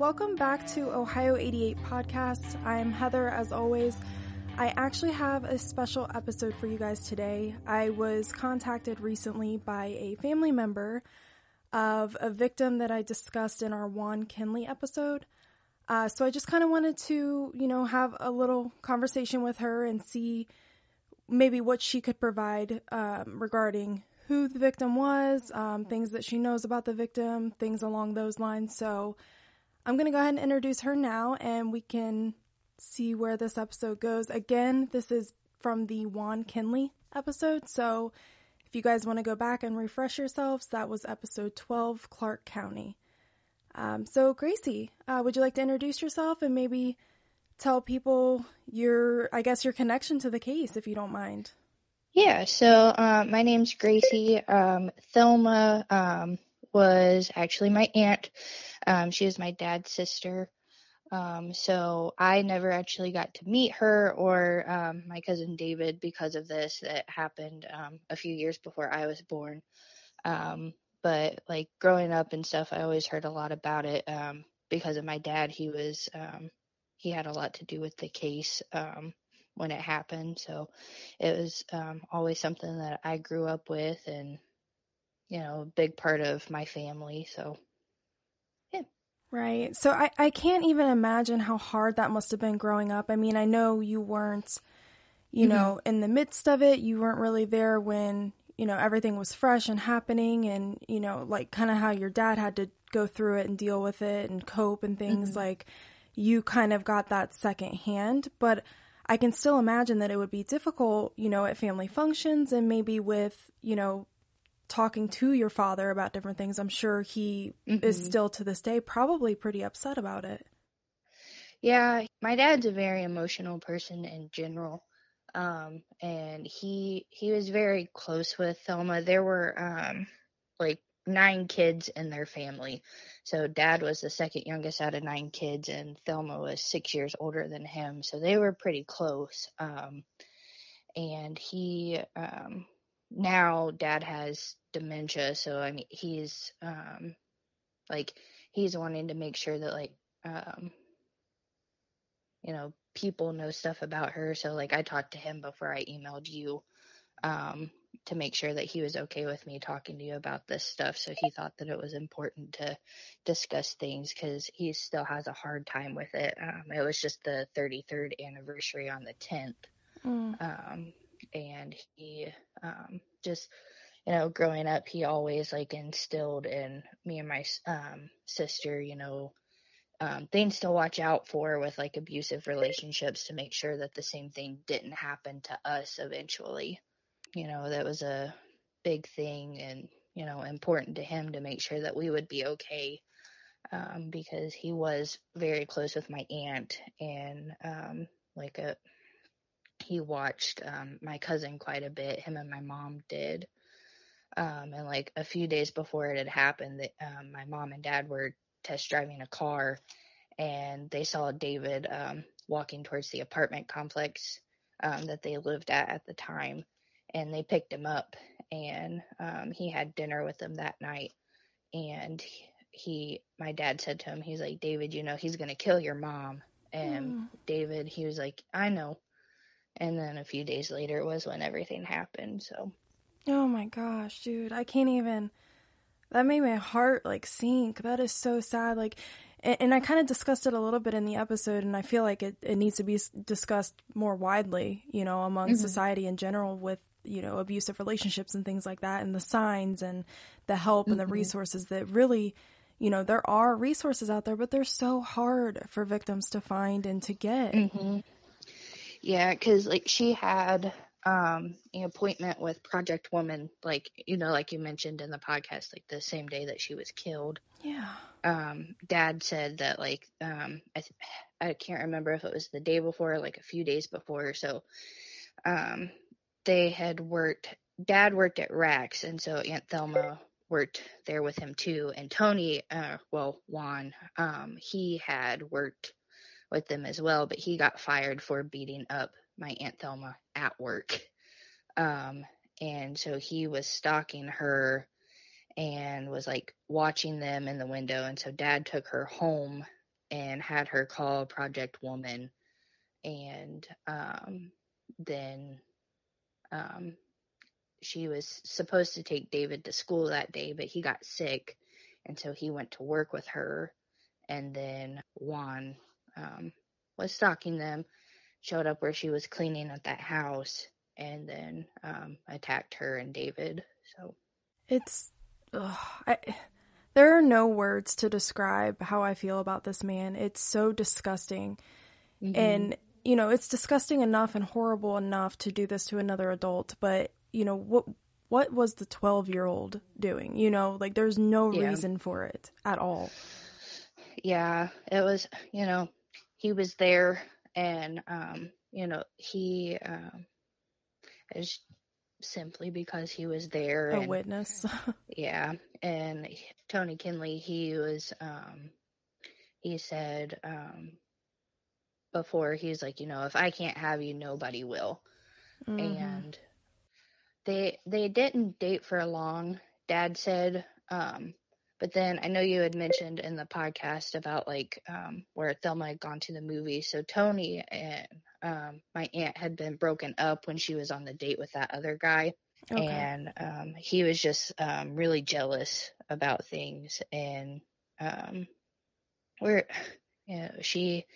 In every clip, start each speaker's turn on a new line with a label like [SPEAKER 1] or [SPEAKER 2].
[SPEAKER 1] Welcome back to Ohio 88 Podcast. I'm Heather, as always. I actually have a special episode for you guys today. I was contacted recently by a family member of a victim that I discussed in our Juan Kinley episode. Uh, so I just kind of wanted to, you know, have a little conversation with her and see maybe what she could provide um, regarding who the victim was, um, things that she knows about the victim, things along those lines. So I'm going to go ahead and introduce her now and we can see where this episode goes. Again, this is from the Juan Kinley episode. So if you guys want to go back and refresh yourselves, that was episode 12, Clark County. Um, so, Gracie, uh, would you like to introduce yourself and maybe tell people your, I guess, your connection to the case, if you don't mind?
[SPEAKER 2] Yeah, so um, my name's Gracie. Um, Thelma um, was actually my aunt. Um, she was my dad's sister. Um, so I never actually got to meet her or um, my cousin David because of this that happened um, a few years before I was born. Um, but like growing up and stuff, I always heard a lot about it um, because of my dad. He was um, he had a lot to do with the case when it happened, so it was always something that I grew up with and you know a big part of my family. So yeah.
[SPEAKER 1] Right. So I, I can't even imagine how hard that must have been growing up. I mean, I know you weren't, you
[SPEAKER 2] Mhm.
[SPEAKER 1] know, in the midst of it. You weren't really there when, you know, everything was fresh and happening and, you know, like kind of how your dad had to go through it and deal with it and cope and things
[SPEAKER 2] Mhm.
[SPEAKER 1] like you kind of got that second hand, but I can still imagine that it would be difficult, you know, at family functions and maybe with, you know, talking to your father about different things. I'm sure he is
[SPEAKER 2] Mhm.
[SPEAKER 1] still to this day probably pretty upset about it.
[SPEAKER 2] Yeah, my dad's a very emotional person in general. Um, and he he was very close with Thelma. There were um like nine kids in their family. So dad was the second youngest out of nine kids and Thelma was 6 years older than him. So they were pretty close. Um and he um now dad has dementia, so I mean he's um like he's wanting to make sure that like um you know, people know stuff about her. So like I talked to him before I emailed you um to make sure that he was okay with me talking to you about this stuff. So he thought that it was important to discuss things cuz he still has a hard time with it. Um it was just the 33rd anniversary on the 10th.
[SPEAKER 1] Mm.
[SPEAKER 2] Um and he um just you know, growing up, he always like instilled in me and my um sister, you know, um, things to watch out for with like abusive relationships to make sure that the same thing didn't happen to us eventually. You know, that was a big thing and, you know, important to him to make sure that we would be okay. um, because he was very close with my aunt and um, like a he watched um, my cousin quite a bit. Him and my mom did. Um, and like a few days before it had happened, that um, my mom and dad were test driving a car, and they saw David um, walking towards the apartment complex um, that they lived at at the time, and they picked him up, and um, he had dinner with them that night, and he, my dad said to him, he's like, David, you know, he's gonna kill your mom, and
[SPEAKER 1] Mm.
[SPEAKER 2] David, he was like, I know. And then a few days later was when everything happened. So
[SPEAKER 1] Oh my gosh, dude. I can't even. That made my heart like sink. That is so sad. Like, and, I kind of discussed it a little bit in the episode, and I feel like it, it needs to be discussed more widely, you know, among
[SPEAKER 2] Mhm.
[SPEAKER 1] society in general with, you know, abusive relationships and things like that, and the signs and the help and the
[SPEAKER 2] Mhm.
[SPEAKER 1] resources that really, you know, there are resources out there, but they're so hard for victims to find and to get.
[SPEAKER 2] hmm yeah, because like she had um an appointment with Project Woman, like you know, like you mentioned in the podcast, like the same day that she was killed.
[SPEAKER 1] Yeah.
[SPEAKER 2] Um, Dad said that like um I th- I can't remember if it was the day before, or like a few days before or so. Um, they had worked. Dad worked at Rax, and so Aunt Thelma worked there with him too. And Tony, uh, well, Juan, um, he had worked with them as well, but he got fired for beating up my Aunt Thelma at work. Um, and so he was stalking her and was like watching them in the window. And so dad took her home and had her call Project Woman. And um, then um, she was supposed to take David to school that day, but he got sick. And so he went to work with her. And then Juan um, was stalking them, showed up where she was cleaning at that house, and then um, attacked her and David. So
[SPEAKER 1] It's. Ugh, I, there are no words to describe how I feel about this man. It's so disgusting.
[SPEAKER 2] Mhm.
[SPEAKER 1] And, you know, it's disgusting enough and horrible enough to do this to another adult, but, you know, what. What was the 12 year old doing? You know, like there's no
[SPEAKER 2] Yeah.
[SPEAKER 1] reason for it at all.
[SPEAKER 2] yeah, it was, you know, he was there, and um, you know, he um, is simply because he was there.
[SPEAKER 1] A
[SPEAKER 2] and,
[SPEAKER 1] witness.
[SPEAKER 2] Yeah, and Tony Kinley, he was, um, he said um, before, he's like, you know, if I can't have you, nobody will.
[SPEAKER 1] Mhm.
[SPEAKER 2] And they they didn't date for long. Dad said, um, but then I know you had mentioned in the podcast about like um, where Thelma had gone to the movie. So Tony and um, my aunt had been broken up when she was on the date with that other guy
[SPEAKER 1] Okay.
[SPEAKER 2] and um, he was just um, really jealous about things and um, where you know she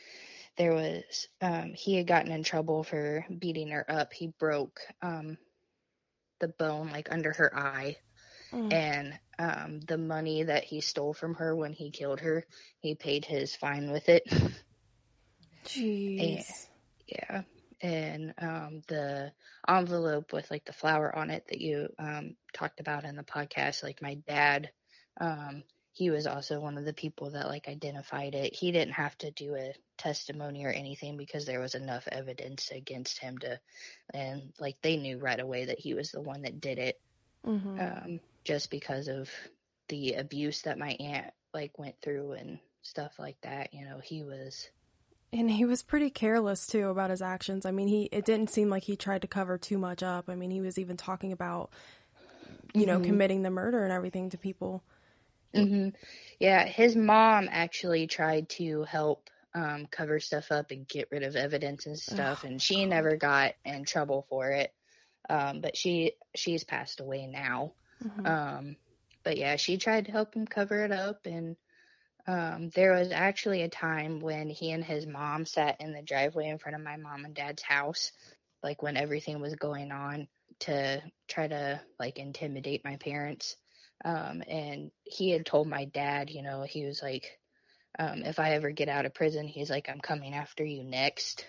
[SPEAKER 2] there was um, he had gotten in trouble for beating her up he broke um, the bone like under her eye
[SPEAKER 1] Mm.
[SPEAKER 2] and um, the money that he stole from her when he killed her he paid his fine with it.
[SPEAKER 1] Jeez.
[SPEAKER 2] yeah. And um the envelope with like the flower on it that you um talked about in the podcast like my dad um he was also one of the people that like identified it. He didn't have to do a testimony or anything because there was enough evidence against him to and like they knew right away that he was the one that did it.
[SPEAKER 1] Hmm
[SPEAKER 2] um just because of the abuse that my aunt like went through and stuff like that you know he was
[SPEAKER 1] And he was pretty careless too about his actions. I mean, he it didn't seem like he tried to cover too much up. I mean, he was even talking about you know,
[SPEAKER 2] Mhm.
[SPEAKER 1] committing the murder and everything to people.
[SPEAKER 2] hmm Yeah, his mom actually tried to help um, cover stuff up and get rid of evidence and stuff,
[SPEAKER 1] Oh,
[SPEAKER 2] and she never got in trouble for it. Um, but she she's passed away now.
[SPEAKER 1] Mhm.
[SPEAKER 2] Um, but yeah, she tried to help him cover it up, and um, there was actually a time when he and his mom sat in the driveway in front of my mom and dad's house, like when everything was going on, to try to like intimidate my parents. Um, and he had told my dad, you know, he was like, um, if I ever get out of prison, he's like, I'm coming after you next.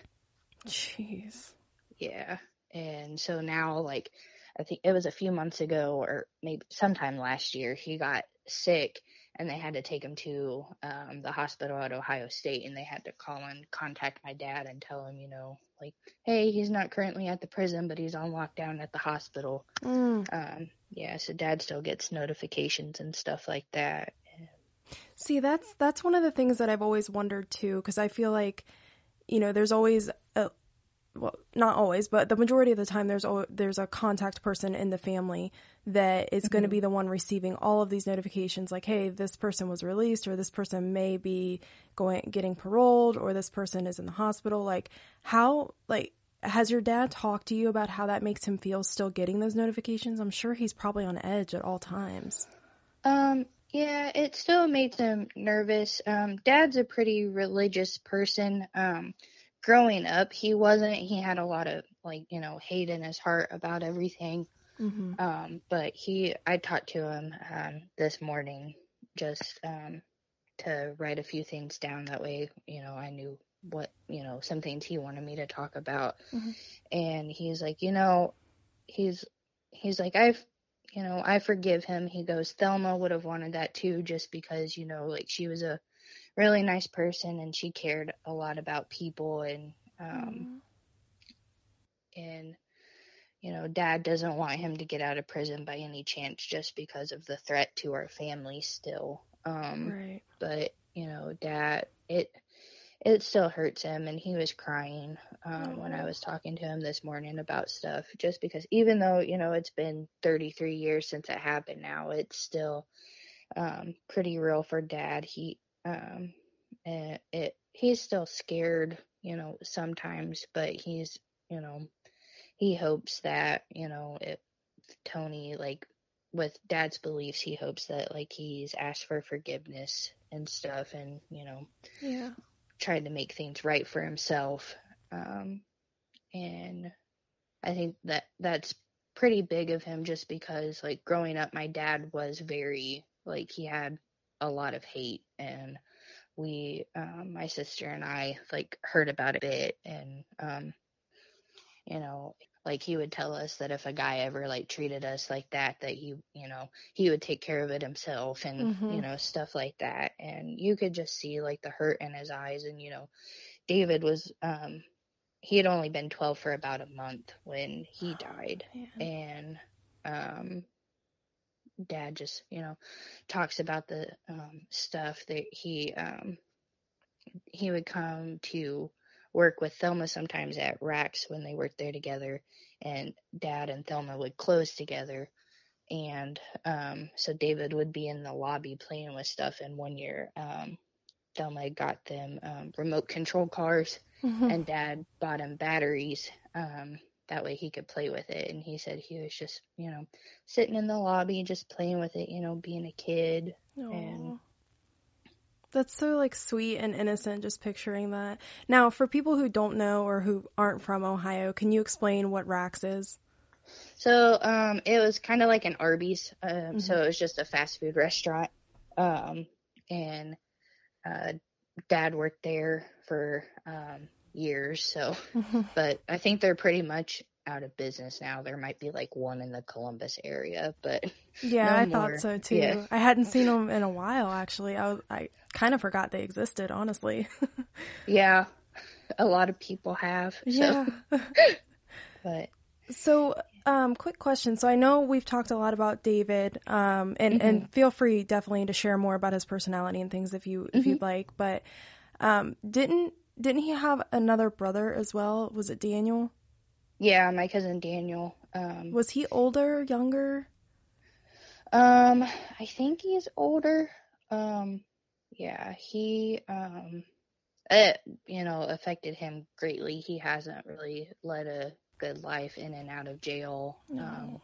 [SPEAKER 1] Jeez.
[SPEAKER 2] Yeah. And so now, like, I think it was a few months ago or maybe sometime last year, he got sick and they had to take him to um, the hospital at Ohio State, and they had to call and contact my dad and tell him, you know, like, hey, he's not currently at the prison, but he's on lockdown at the hospital.
[SPEAKER 1] Mm.
[SPEAKER 2] Um, yeah, so dad still gets notifications and stuff like that.
[SPEAKER 1] See, that's that's one of the things that I've always wondered too, because I feel like, you know, there's always well, not always, but the majority of the time, there's there's a contact person in the family that is going to be the one receiving all of these notifications, like, hey, this person was released, or this person may be going getting paroled, or this person is in the hospital. Like, how like has your dad talked to you about how that makes him feel still getting those notifications? I'm sure he's probably on edge at all times.
[SPEAKER 2] Um, yeah, it still makes him nervous. Um, Dad's a pretty religious person. Um, growing up, he wasn't. He had a lot of like you know hate in his heart about everything.
[SPEAKER 1] Mm-hmm.
[SPEAKER 2] Um, but he, I talked to him um, this morning just um, to write a few things down. That way, you know, I knew what you know some things he wanted me to talk about.
[SPEAKER 1] Mhm.
[SPEAKER 2] And he's like, you know, he's he's like, I've you know, I forgive him. He goes, Thelma would have wanted that too, just because, you know, like she was a really nice person and she cared a lot about people and, um, and, you know, dad doesn't want him to get out of prison by any chance just because of the threat to our family still. Um,
[SPEAKER 1] Right.
[SPEAKER 2] but, you know, dad, it, it still hurts him and he was crying um, when I was talking to him this morning about stuff just because even though you know it's been 33 years since it happened now it's still um, pretty real for dad he um, it, it he's still scared you know sometimes but he's you know he hopes that you know if Tony like with dad's beliefs he hopes that like he's asked for forgiveness and stuff and you know
[SPEAKER 1] Yeah.
[SPEAKER 2] tried to make things right for himself. Um, and I think that that's pretty big of him just because, like, growing up, my dad was very, like, he had a lot of hate. And we, um, my sister and I, like, heard about it a bit. And, um, you know, like he would tell us that if a guy ever like treated us like that that he you know he would take care of it himself and
[SPEAKER 1] Mhm.
[SPEAKER 2] you know stuff like that and you could just see like the hurt in his eyes and you know david was um he had only been 12 for about a month when he died and um dad just you know talks about the um stuff that he um he would come to work with Thelma sometimes at Rax when they worked there together, and Dad and Thelma would close together. And um, so David would be in the lobby playing with stuff. And one year, um, Thelma got them um, remote control cars,
[SPEAKER 1] Mhm.
[SPEAKER 2] and Dad bought him batteries. That way he could play with it. And he said he was just, you know, sitting in the lobby, and just playing with it, you know, being a kid. And
[SPEAKER 1] That's so like sweet and innocent just picturing that. Now, for people who don't know or who aren't from Ohio, can you explain what Rax is?
[SPEAKER 2] So um, it was kind of like an Arby's. Um, So it was just a fast food restaurant. Um, and uh, Dad worked there for um, years. So, but I think they're pretty much out of business now. There might be like one in the Columbus area, but
[SPEAKER 1] Yeah,
[SPEAKER 2] no
[SPEAKER 1] I
[SPEAKER 2] more.
[SPEAKER 1] thought so too.
[SPEAKER 2] Yeah.
[SPEAKER 1] I hadn't seen them in a while actually. I was, I kind of forgot they existed, honestly.
[SPEAKER 2] Yeah, a lot of people have. So.
[SPEAKER 1] yeah.
[SPEAKER 2] but
[SPEAKER 1] So, um, quick question. So I know we've talked a lot about David, um, and
[SPEAKER 2] Mm-hmm.
[SPEAKER 1] and feel free definitely to share more about his personality and things if you if
[SPEAKER 2] Mm-hmm.
[SPEAKER 1] you'd like. But um, didn't didn't he have another brother as well? Was it Daniel?
[SPEAKER 2] yeah, my cousin Daniel. Um,
[SPEAKER 1] Was he older, younger?
[SPEAKER 2] Um, I think he's older. Um, yeah, he um, it you know affected him greatly. He hasn't really led a good life in and out of jail. Um, and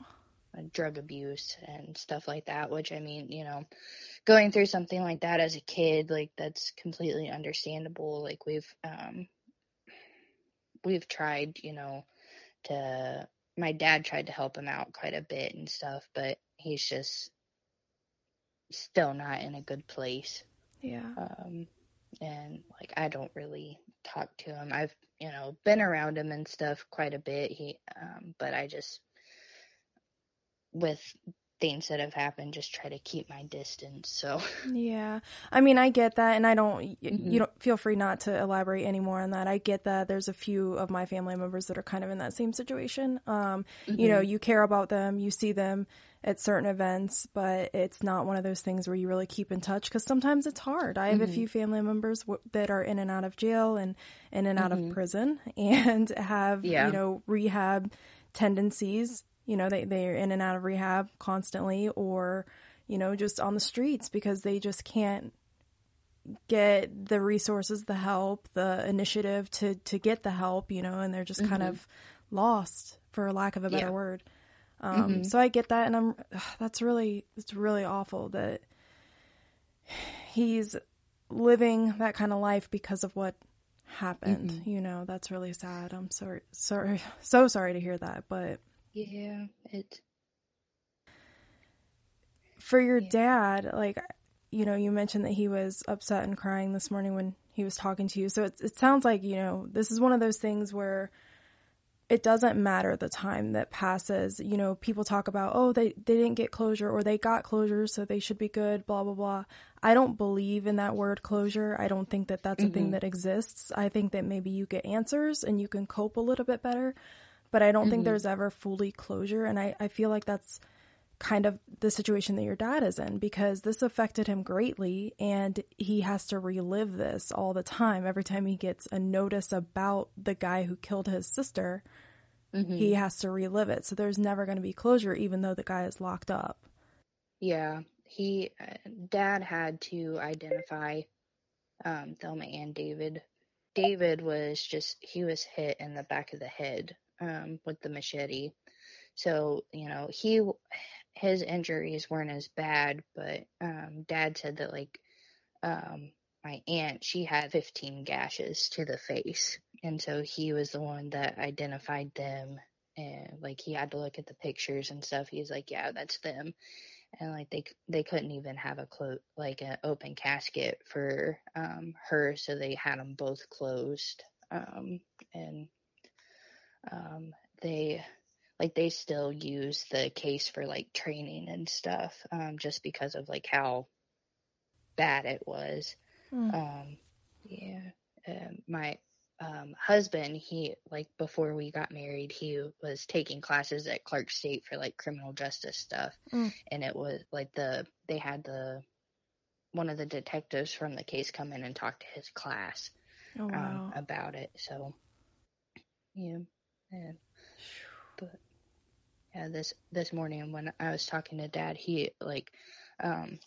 [SPEAKER 2] drug abuse and stuff like that. Which I mean, you know, going through something like that as a kid, like that's completely understandable. Like we've um, we've tried, you know, to my dad tried to help him out quite a bit and stuff, but he's just still not in a good place.
[SPEAKER 1] Yeah.
[SPEAKER 2] Um, and like I don't really talk to him. I've you know been around him and stuff quite a bit. He, um, but I just with things that have happened just try to keep my distance so
[SPEAKER 1] yeah i mean i get that and i don't
[SPEAKER 2] Mm-hmm.
[SPEAKER 1] you don't feel free not to elaborate anymore on that i get that there's a few of my family members that are kind of in that same situation um you know
[SPEAKER 2] Mhm.
[SPEAKER 1] you care about them you see them at certain events but it's not one of those things where you really keep in touch because sometimes it's hard i have a
[SPEAKER 2] Mhm.
[SPEAKER 1] few family members w- that are in and out of jail and in and out of prison and have
[SPEAKER 2] Yeah.
[SPEAKER 1] you know rehab tendencies you know they, they're in and out of rehab constantly or you know just on the streets because they just can't get the resources the help the initiative to to get the help you know and they're just kind
[SPEAKER 2] Mhm.
[SPEAKER 1] of lost for lack of a better
[SPEAKER 2] Yeah.
[SPEAKER 1] word um
[SPEAKER 2] Mhm.
[SPEAKER 1] so i get that and i'm that's really it's really awful that he's living that kind of life because of what happened
[SPEAKER 2] Mhm.
[SPEAKER 1] you know that's really sad i'm sorry sorry so sorry to hear that but
[SPEAKER 2] yeah it
[SPEAKER 1] for your dad, like you know, you mentioned that he was upset and crying this morning when he was talking to you. So it it sounds like you know this is one of those things where it doesn't matter the time that passes. You know, people talk about oh they they didn't get closure or they got closure, so they should be good. Blah blah blah. I don't believe in that word closure. I don't think that that's a thing that exists. I think that maybe you get answers and you can cope a little bit better, but I don't think
[SPEAKER 2] Mhm.
[SPEAKER 1] there's ever fully closure. And I I feel like that's kind of the situation that your dad is in because this affected him greatly and he has to relive this all the time every time he gets a notice about the guy who killed his sister
[SPEAKER 2] Mhm.
[SPEAKER 1] he has to relive it so there's never going to be closure even though the guy is locked up
[SPEAKER 2] Yeah, he uh, dad had to identify um Thelma and David. David was just he was hit in the back of the head um with the machete. So, you know, he his injuries weren't as bad, but um dad said that like um my aunt, she had 15 gashes to the face. And so he was the one that identified them and like he had to look at the pictures and stuff. He's like, "Yeah, that's them." and like they they couldn't even have a clo- like an open casket for um her so they had them both closed um and um they like they still use the case for like training and stuff um just because of like how bad it was
[SPEAKER 1] Mm.
[SPEAKER 2] um yeah um, my um husband he like before we got married he was taking classes at Clark State for like criminal justice stuff
[SPEAKER 1] Mm.
[SPEAKER 2] and it was like the they had the one of the detectives from the case come in and talk to his class
[SPEAKER 1] oh wow
[SPEAKER 2] um, about it so yeah and but yeah this this morning when i was talking to dad he like um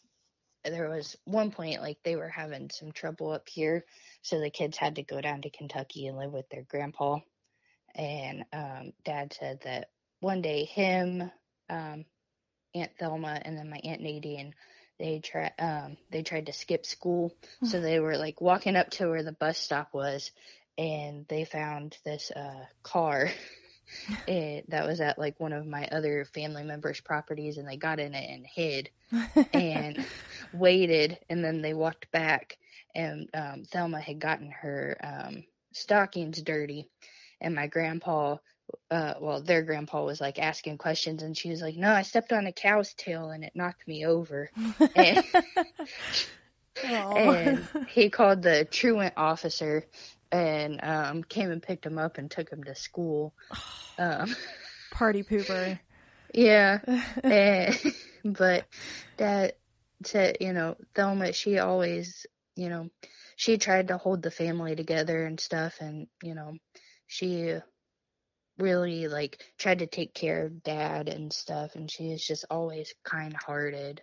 [SPEAKER 2] there was one point like they were having some trouble up here so the kids had to go down to kentucky and live with their grandpa. And um dad said that one day him um aunt thelma and then my aunt nadine they tried um they tried to skip school. So they were like walking up to where the bus stop was and they found this uh car. Eh, that was at like one of my other family members properties and they got in it and hid and waited and then they walked back and um Thelma had gotten her um stockings dirty and my grandpa uh well their grandpa was like asking questions and she was like no I stepped on a cow's tail and it knocked me over. And, and he called the truant officer and um came and picked him up and took him to school. Um
[SPEAKER 1] party pooper.
[SPEAKER 2] Yeah. And, but that said you know thelma she always you know she tried to hold the family together and stuff and you know she really like tried to take care of dad and stuff and she is just always kind hearted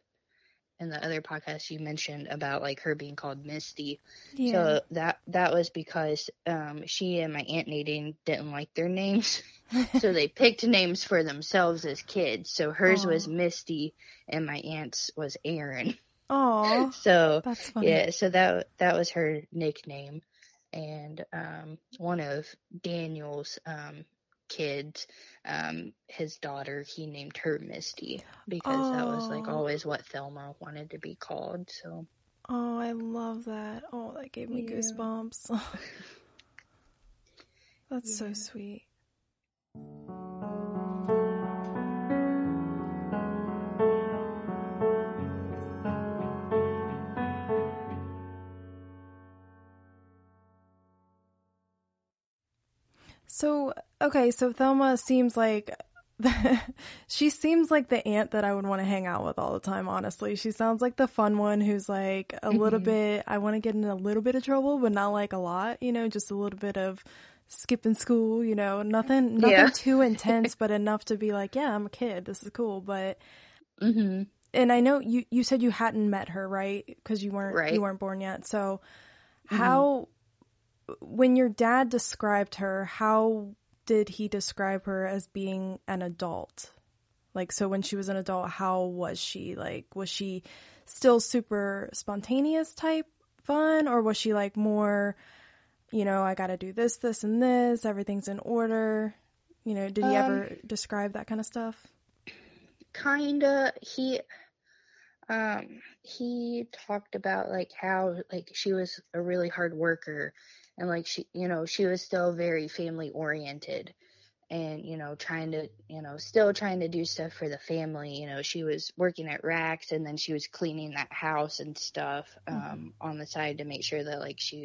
[SPEAKER 2] in the other podcast you mentioned about like her being called misty
[SPEAKER 1] yeah
[SPEAKER 2] so that that was because um she and my aunt nadine didn't like their names so they picked names for themselves as kids. So hers was Misty and my aunt's was Aaron.
[SPEAKER 1] oh
[SPEAKER 2] So
[SPEAKER 1] that's funny
[SPEAKER 2] yeah, so that that was her nickname. And um one of Daniel's um kids, um his daughter, he named her Misty because that was like always what Thelma wanted to be called. So.
[SPEAKER 1] Oh i love that. Oh that gave me
[SPEAKER 2] Yeah.
[SPEAKER 1] goosebumps. That's so sweet So, okay, so Thelma seems like she seems like the aunt that I would want to hang out with all the time, honestly. She sounds like the fun one who's like a little
[SPEAKER 2] Mhm.
[SPEAKER 1] bit, I want to get in a little bit of trouble, but not like a lot, you know, just a little bit of skipping school, you know, nothing, nothing
[SPEAKER 2] Yeah.
[SPEAKER 1] too intense, but enough to be like, yeah, I'm a kid. This is cool. But,
[SPEAKER 2] Mm-hmm.
[SPEAKER 1] and I know you, you said you hadn't met her, right? Because you weren't,
[SPEAKER 2] Right.
[SPEAKER 1] you weren't born yet. So
[SPEAKER 2] Mhm.
[SPEAKER 1] how, when your dad described her, how did he describe her as being an adult? Like, so when she was an adult, how was she? Like, was she still super spontaneous type fun, or was she like more, you know, I gotta do this, this, and this, everything's in order? You know, did he
[SPEAKER 2] Um,
[SPEAKER 1] ever describe that kind of stuff?
[SPEAKER 2] kinda he um he talked about like how like she was a really hard worker and like she you know she was still very family oriented and you know trying to you know still trying to do stuff for the family. You know she was working at Rax and then she was cleaning that house and stuff um on the side to make sure that like she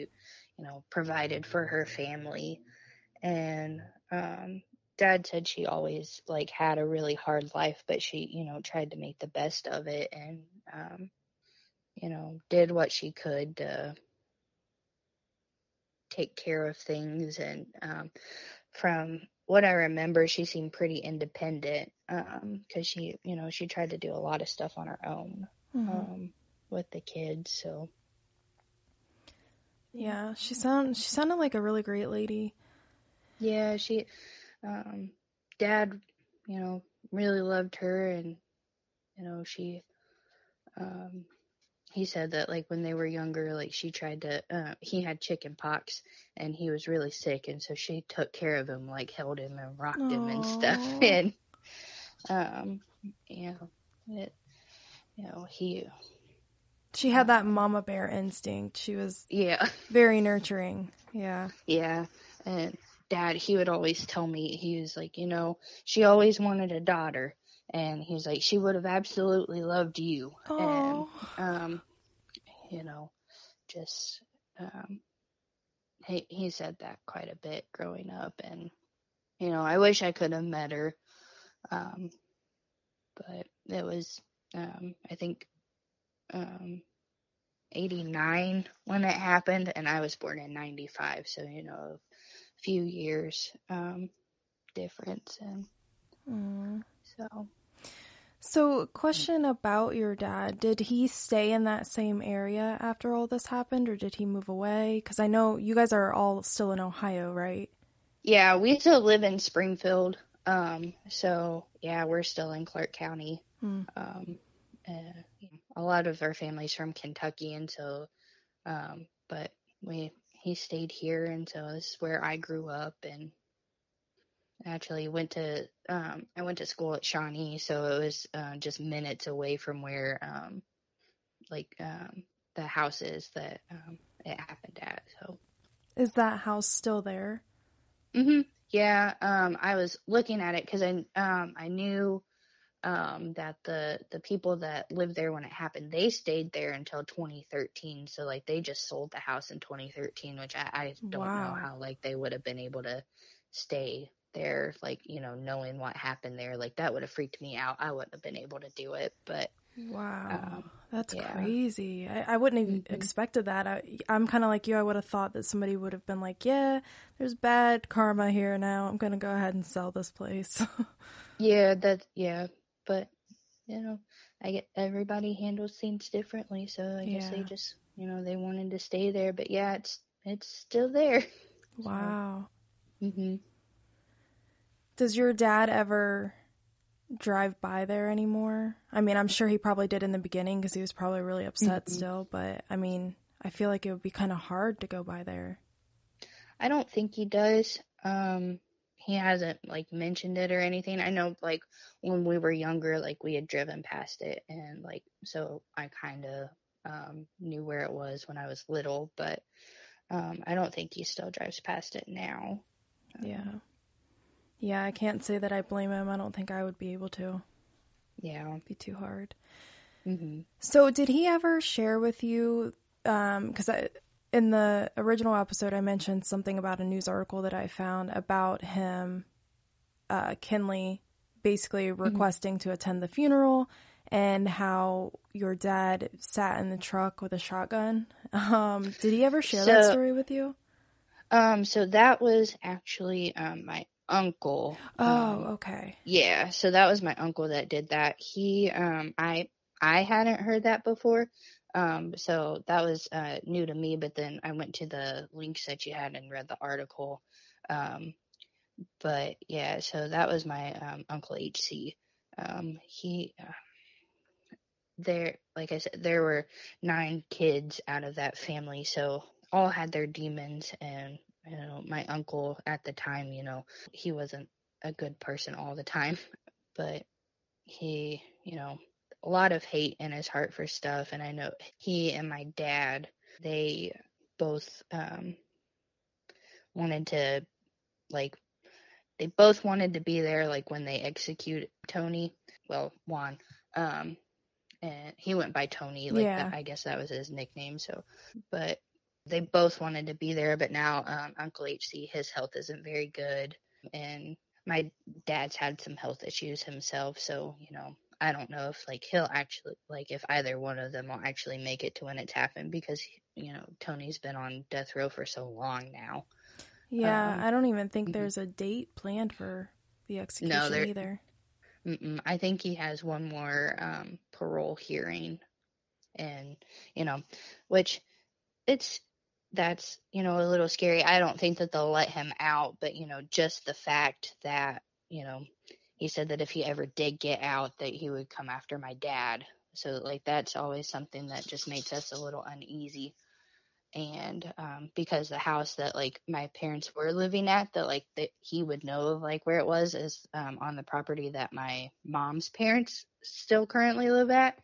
[SPEAKER 2] you know provided for her family. And um dad said she always like had a really hard life but she you know tried to make the best of it and um you know did what she could to take care of things and um from what i remember she seemed pretty independent um because she you know she tried to do a lot of stuff on her own
[SPEAKER 1] Mhm.
[SPEAKER 2] um with the kids so
[SPEAKER 1] Yeah, she sound she sounded like a really great lady.
[SPEAKER 2] Yeah, she, um, dad, you know, really loved her and, you know, she, um, he said that like when they were younger, like she tried to, uh, he had chicken pox and he was really sick. And so she took care of him, like held him and rocked him and stuff. And, um, you know, it, you know, he,
[SPEAKER 1] She had that mama bear instinct. She was
[SPEAKER 2] yeah.
[SPEAKER 1] very nurturing. Yeah.
[SPEAKER 2] Yeah. And dad, he would always tell me, he was like, you know, she always wanted a daughter. And he was like, she would have absolutely loved you.
[SPEAKER 1] Oh.
[SPEAKER 2] And, um, you know, just, um, he, he said that quite a bit growing up. And, you know, I wish I could have met her. Um, but it was, um, I think, um, 89 when it happened and I was born in 95 so you know a few years um difference and
[SPEAKER 1] Mm.
[SPEAKER 2] So
[SPEAKER 1] So, question about your dad. Did he stay in that same area after all this happened or did he move away? Cuz I know you guys are all still in Ohio, right?
[SPEAKER 2] yeah we still live in Springfield um so yeah we're still in Clark County
[SPEAKER 1] Hmm.
[SPEAKER 2] um uh, a lot of our family's from Kentucky and so um but we he stayed here and so this is where I grew up and actually went to um I went to school at Shawnee so it was uh, just minutes away from where um like um the house is that um it happened at so
[SPEAKER 1] Is that house still there?
[SPEAKER 2] Mhm. Yeah, um I was looking at it cuz I um I knew um that the the people that lived there when it happened they stayed there until 2013 so like they just sold the house in 2013 which I I don't
[SPEAKER 1] Wow.
[SPEAKER 2] know how like they would have been able to stay there like you know knowing what happened there like that would have freaked me out I wouldn't have been able to do it but
[SPEAKER 1] Wow.
[SPEAKER 2] um
[SPEAKER 1] That's
[SPEAKER 2] yeah.
[SPEAKER 1] crazy. I, I wouldn't have
[SPEAKER 2] Mhm.
[SPEAKER 1] expected that. I, I'm kind of like you. I would have thought that somebody would have been like, yeah, there's bad karma here now. I'm going to go ahead and sell this place.
[SPEAKER 2] Yeah, that yeah, but you know, I get everybody handles things differently, so I guess they just you know they wanted to stay there, but yeah, it's it's still there.
[SPEAKER 1] wow.
[SPEAKER 2] Mhm.
[SPEAKER 1] Does your dad ever drive by there anymore? I mean, I'm sure he probably did in the beginning because he was probably really upset
[SPEAKER 2] Mhm.
[SPEAKER 1] still, but I mean, I feel like it would be kind of hard to go by there.
[SPEAKER 2] I don't think he does. Um, he hasn't like mentioned it or anything. I know like when we were younger, like we had driven past it, and like so I kind of um knew where it was when I was little, but um I don't think he still drives past it now.
[SPEAKER 1] Yeah. Yeah, I can't say that I blame him. I don't think I would be able to.
[SPEAKER 2] Yeah.
[SPEAKER 1] It'd be too hard.
[SPEAKER 2] Mhm.
[SPEAKER 1] So, did he ever share with you? Because I, in the original episode, I mentioned something about a news article that I found about him, uh, Kinley, basically
[SPEAKER 2] Mm-hmm.
[SPEAKER 1] requesting to attend the funeral and how your dad sat in the truck with a shotgun. Um, did he ever share that story with you?
[SPEAKER 2] Um, so that was actually um my uncle.
[SPEAKER 1] Oh,
[SPEAKER 2] Um,
[SPEAKER 1] okay.
[SPEAKER 2] yeah, so that was my uncle that did that. He um I I hadn't heard that before. Um, so that was uh new to me, but then I went to the links that you had and read the article. Um, but yeah, so that was my um uncle HC. Um, he uh, there like I said there were nine kids out of that family, so all had their demons and you know my uncle at the time, you know, he wasn't a good person all the time, but he, you know, a lot of hate in his heart for stuff and I know he and my dad, they both um wanted to like they both wanted to be there like when they execute Tony, well, Juan. Um and he went by Tony, like
[SPEAKER 1] Yeah.
[SPEAKER 2] that, I guess that was his nickname, so but they both wanted to be there, but now um, Uncle HC, his health isn't very good, and my dad's had some health issues himself, so you know I don't know if like he'll actually like if either one of them will actually make it to when it's happened because you know Tony's been on death row for so long now.
[SPEAKER 1] Yeah,
[SPEAKER 2] Um,
[SPEAKER 1] I don't even think
[SPEAKER 2] mhm.
[SPEAKER 1] there's a date planned for the execution
[SPEAKER 2] there-
[SPEAKER 1] either.
[SPEAKER 2] I think he has one more um, parole hearing, and you know, which it's that's you know a little scary. I don't think that they'll let him out, but you know, just the fact that you know he said that if he ever did get out, that he would come after my dad. So like that's always something that just makes us a little uneasy. And um, because the house that like my parents were living at, that like that he would know of like where it was is um, on the property that my mom's parents still currently live at,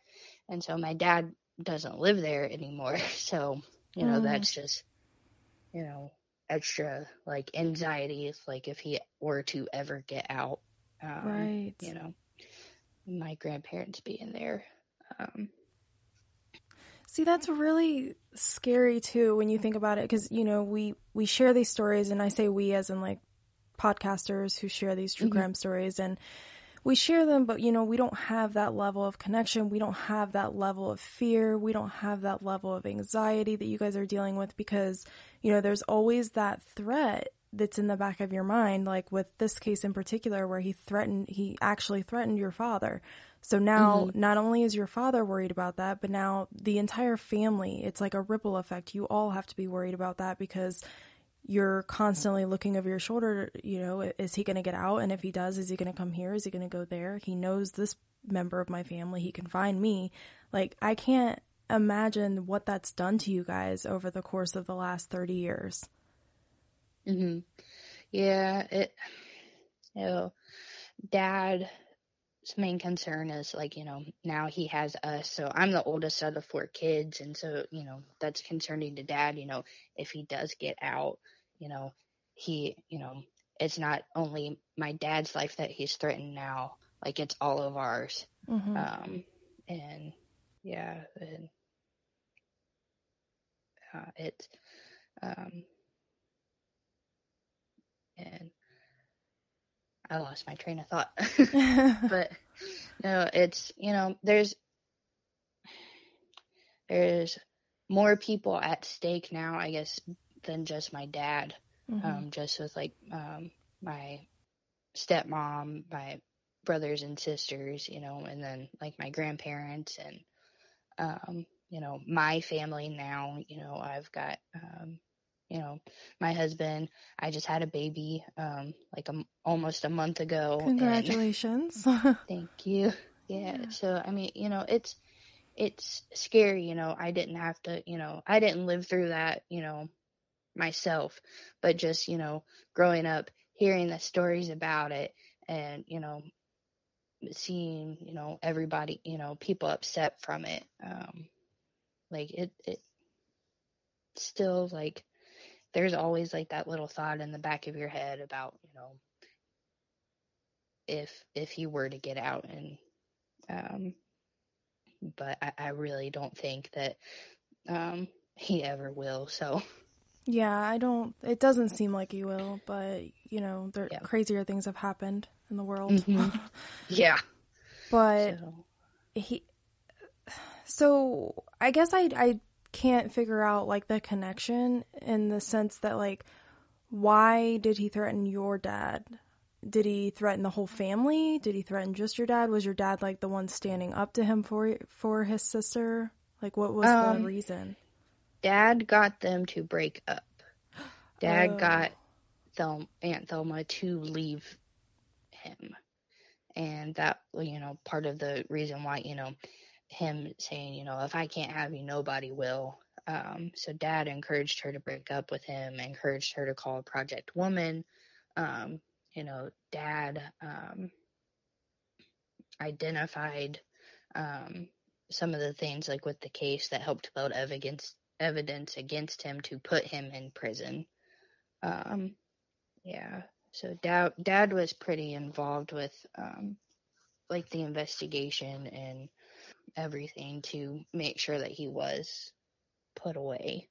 [SPEAKER 2] and so my dad doesn't live there anymore. So you know
[SPEAKER 1] Mm.
[SPEAKER 2] that's just you know extra like anxiety if like if he were to ever get out. Um,
[SPEAKER 1] Right.
[SPEAKER 2] You know, my grandparents being there. Um,
[SPEAKER 1] See, that's really scary too when you think about it because you know we we share these stories, and I say we as in like podcasters who share these true
[SPEAKER 2] Mhm.
[SPEAKER 1] crime stories, and we share them, but you know we don't have that level of connection, we don't have that level of fear, we don't have that level of anxiety that you guys are dealing with because you know there's always that threat that's in the back of your mind like with this case in particular where he threatened he actually threatened your father. So now
[SPEAKER 2] Mhm.
[SPEAKER 1] not only is your father worried about that but now the entire family it's like a ripple effect. You all have to be worried about that because you're constantly looking over your shoulder you know is he going to get out? And if he does is he going to come here? Is he going to go there? He knows this member of my family. He can find me. Like i can't imagine what that's done to you guys over the course of the last 30 years.
[SPEAKER 2] Hmm Yeah, it, you know, dad's main concern is like, you know, now he has us. So I'm the oldest of the four kids. And so, you know, that's concerning to dad, you know, if he does get out, you know, he, you know, it's not only my dad's life that he's threatened now, like it's all of ours.
[SPEAKER 1] Mhm.
[SPEAKER 2] Um, and yeah, and, uh, it's, um, I lost my train of thought. but no, it's you know, there's there's more people at stake now, I guess, than just my dad.
[SPEAKER 1] Mhm.
[SPEAKER 2] Um, just with like um my stepmom, my brothers and sisters, you know, and then like my grandparents and um, you know, my family now, you know, I've got um you know, my husband, I just had a baby um like a almost a month ago. and-
[SPEAKER 1] congratulations
[SPEAKER 2] Thank you. Yeah. So I mean, you know, it's it's scary, you know. I didn't have to, you know, I didn't live through that, you know, myself, but just, you know, growing up hearing the stories about it and, you know, seeing, you know, everybody, you know, people upset from it. Um like it it still like there's always like that little thought in the back of your head about, you know, if if he were to get out and um but I, I really don't think that um he ever will. So
[SPEAKER 1] Yeah, I don't. It doesn't seem like he will, but you know, there
[SPEAKER 2] Yeah.
[SPEAKER 1] crazier things have happened in the world.
[SPEAKER 2] Mhm. yeah.
[SPEAKER 1] but
[SPEAKER 2] So,
[SPEAKER 1] he. So I guess I I can't figure out like the connection in the sense that like why did he threaten your dad? Did he threaten the whole family? Did he threaten just your dad? Was your dad like the one standing up to him for for his sister? Like what was
[SPEAKER 2] Um,
[SPEAKER 1] the reason?
[SPEAKER 2] Dad got them to break up. Dad
[SPEAKER 1] Oh.
[SPEAKER 2] got Thel- Aunt Thelma to leave him. And that, you know, part of the reason why, you know, him saying, you know, if I can't have you, nobody will. Um, so dad encouraged her to break up with him, encouraged her to call Project Woman. Um, you know, dad um, identified um, some of the things like with the case that helped build evidence evidence against him to put him in prison. Um, yeah, so dad dad was pretty involved with um, like the investigation and everything to make sure that he was put away.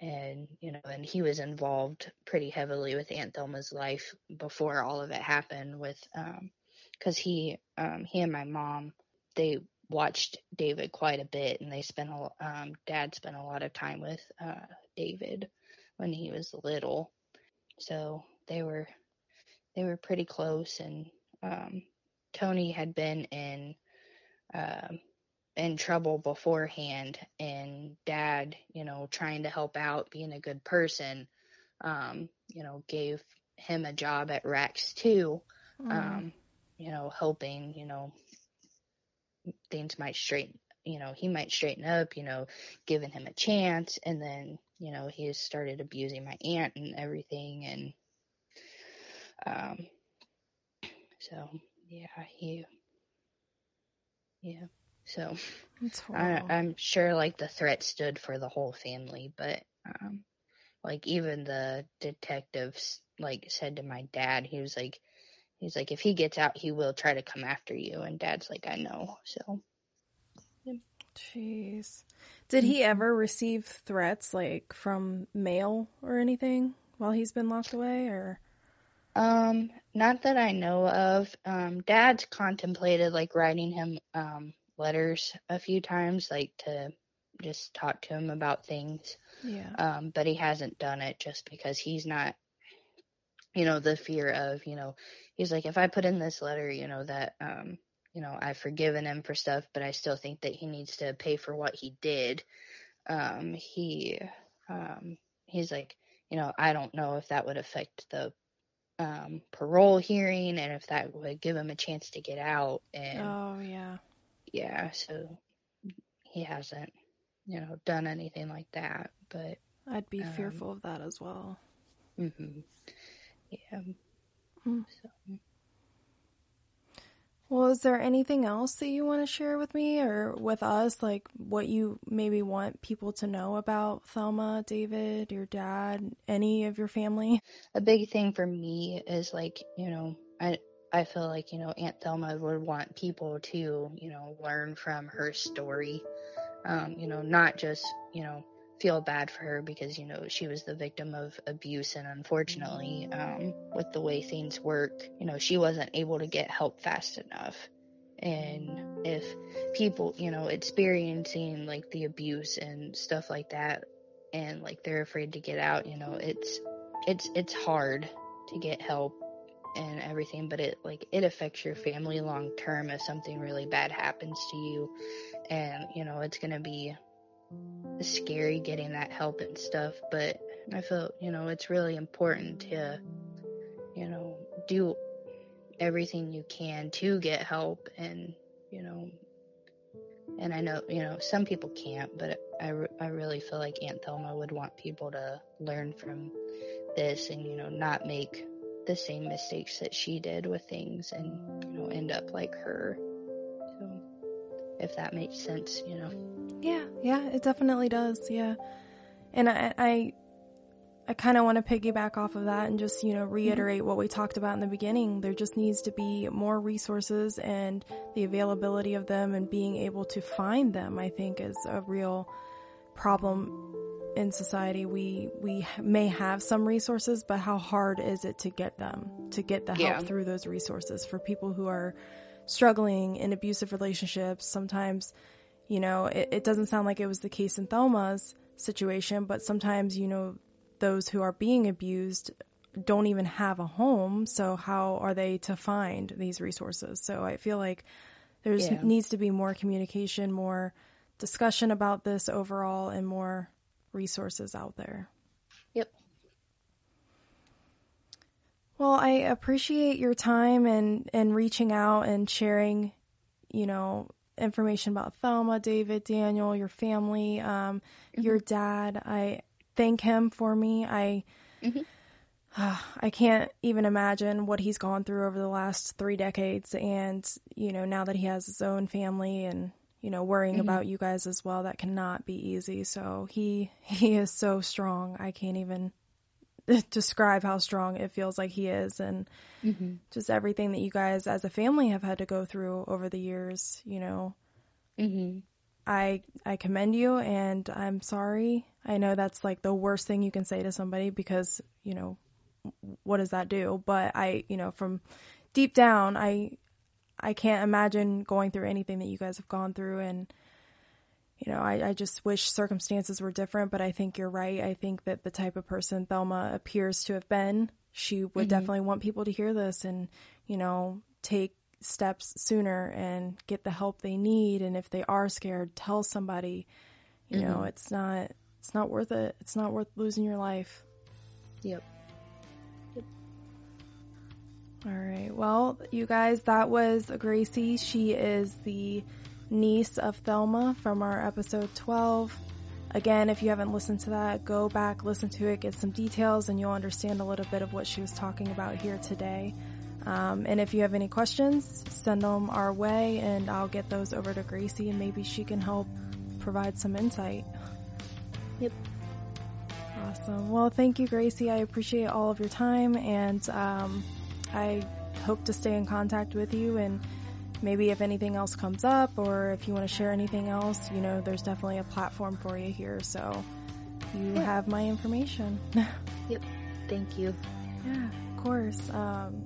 [SPEAKER 2] And you know, and he was involved pretty heavily with Aunt Thelma's life before all of it happened. With um, because he um he and my mom they watched David quite a bit, and they spent a um dad spent a lot of time with uh David when he was little, so they were they were pretty close, and um Tony had been in um in trouble beforehand and dad you know trying to help out being a good person um you know gave him a job at Rax too um you know hoping you know things might straighten you know he might straighten up you know giving him a chance and then you know he started abusing my aunt and everything and um so yeah he yeah so I, I'm sure like the threat stood for the whole family, but um, like even the detectives like said to my dad, he was like, he's like, if he gets out, he will try to come after you. And dad's like, I know. So
[SPEAKER 1] Jeez. Did he ever receive threats like from mail or anything while he's been locked away or
[SPEAKER 2] Um, not that I know of. Um, Dad's contemplated like writing him um letters a few times, like to just talk to him about things.
[SPEAKER 1] Yeah.
[SPEAKER 2] Um, but he hasn't done it just because he's not, you know, the fear of, you know, he's like, if I put in this letter, you know, that um, you know, I've forgiven him for stuff, but I still think that he needs to pay for what he did. Um, he um he's like, you know, I don't know if that would affect the um, parole hearing and if that would give him a chance to get out. And
[SPEAKER 1] Oh yeah.
[SPEAKER 2] Yeah, so he hasn't, you know, done anything like that. But
[SPEAKER 1] I'd be
[SPEAKER 2] Um,
[SPEAKER 1] fearful of that as well.
[SPEAKER 2] Mm-hmm. yeah,
[SPEAKER 1] Hmm.
[SPEAKER 2] so
[SPEAKER 1] Well, is there anything else that you want to share with me or with us? Like what you maybe want people to know about Thelma, David, your dad, any of your family?
[SPEAKER 2] a big thing for me is like, you know, I I feel like, you know, Aunt Thelma would want people to, you know, learn from her story. Um, you know, not just, you know, feel bad for her because, you know, she was the victim of abuse and unfortunately, um, with the way things work, you know, she wasn't able to get help fast enough. And if people, you know, experiencing like the abuse and stuff like that and like they're afraid to get out, you know, it's it's it's hard to get help and everything but it like it affects your family long term if something really bad happens to you. And you know it's to be scary getting that help and stuff but i feel you know it's really important to you know do everything you can to get help and you know and i know you know some people can't but i, I really feel like aunt thelma would want people to learn from this and you know not make the same mistakes that she did with things and you know end up like her so if that makes sense you know
[SPEAKER 1] Yeah, yeah, it definitely does. Yeah. And I I, I kind of want to piggyback off of that and just, you know, mm-hmm. reiterate what we talked about in the beginning. There just needs to be more resources and the availability of them and being able to find them, I think is a real problem in society we we may have some resources, but how hard is it to get them to get the help
[SPEAKER 2] Yeah.
[SPEAKER 1] through those resources for people who are struggling in abusive relationships? Sometimes, you know, it, it doesn't sound like it was the case in Thelma's situation, but sometimes you know those who are being abused don't even have a home so how are they to find these resources so i feel like there's
[SPEAKER 2] Yeah.
[SPEAKER 1] needs to be more communication more discussion about this overall and more resources out there
[SPEAKER 2] Yep.
[SPEAKER 1] well i appreciate your time and and reaching out and sharing you know information about thelma david daniel your family um your dad i thank him for me i I can't even imagine what he's gone through over the last three decades. And, you know, now that he has his own family and, you know, worrying
[SPEAKER 2] Mhm.
[SPEAKER 1] about you guys as well, that cannot be easy. So he, he is so strong. I can't even describe how strong it feels like he is. And
[SPEAKER 2] Mhm.
[SPEAKER 1] just everything that you guys as a family have had to go through over the years, you know,
[SPEAKER 2] Mhm.
[SPEAKER 1] I I commend you and I'm sorry. I know that's like the worst thing you can say to somebody because, you know, what does that do? But I, you know, from deep down, I I can't imagine going through anything that you guys have gone through and you know, I, I just wish circumstances were different, but I think you're right. I think that the type of person Thelma appears to have been, she would
[SPEAKER 2] Mhm.
[SPEAKER 1] definitely want people to hear this and, you know, take steps sooner and get the help they need. And if they are scared, tell somebody, you know,
[SPEAKER 2] Mhm.
[SPEAKER 1] it's not, it's not worth it. It's not worth losing your life.
[SPEAKER 2] Yep.
[SPEAKER 1] All right. Well, you guys, that was Gracie. She is the niece of Thelma from our episode 12. Again, if you haven't listened to that, go back, listen to it, get some details, and you'll understand a little bit of what she was talking about here today. Um, and if you have any questions, send them our way, and I'll get those over to Gracie, and maybe she can help provide some insight.
[SPEAKER 2] Yep.
[SPEAKER 1] Awesome. Well, thank you, Gracie. I appreciate all of your time, and um, I hope to stay in contact with you. And maybe if anything else comes up, or if you want to share anything else, you know, there's definitely a platform for you here. So you
[SPEAKER 2] Yeah.
[SPEAKER 1] have my information.
[SPEAKER 2] Yep. Thank you.
[SPEAKER 1] Yeah, of course. Um,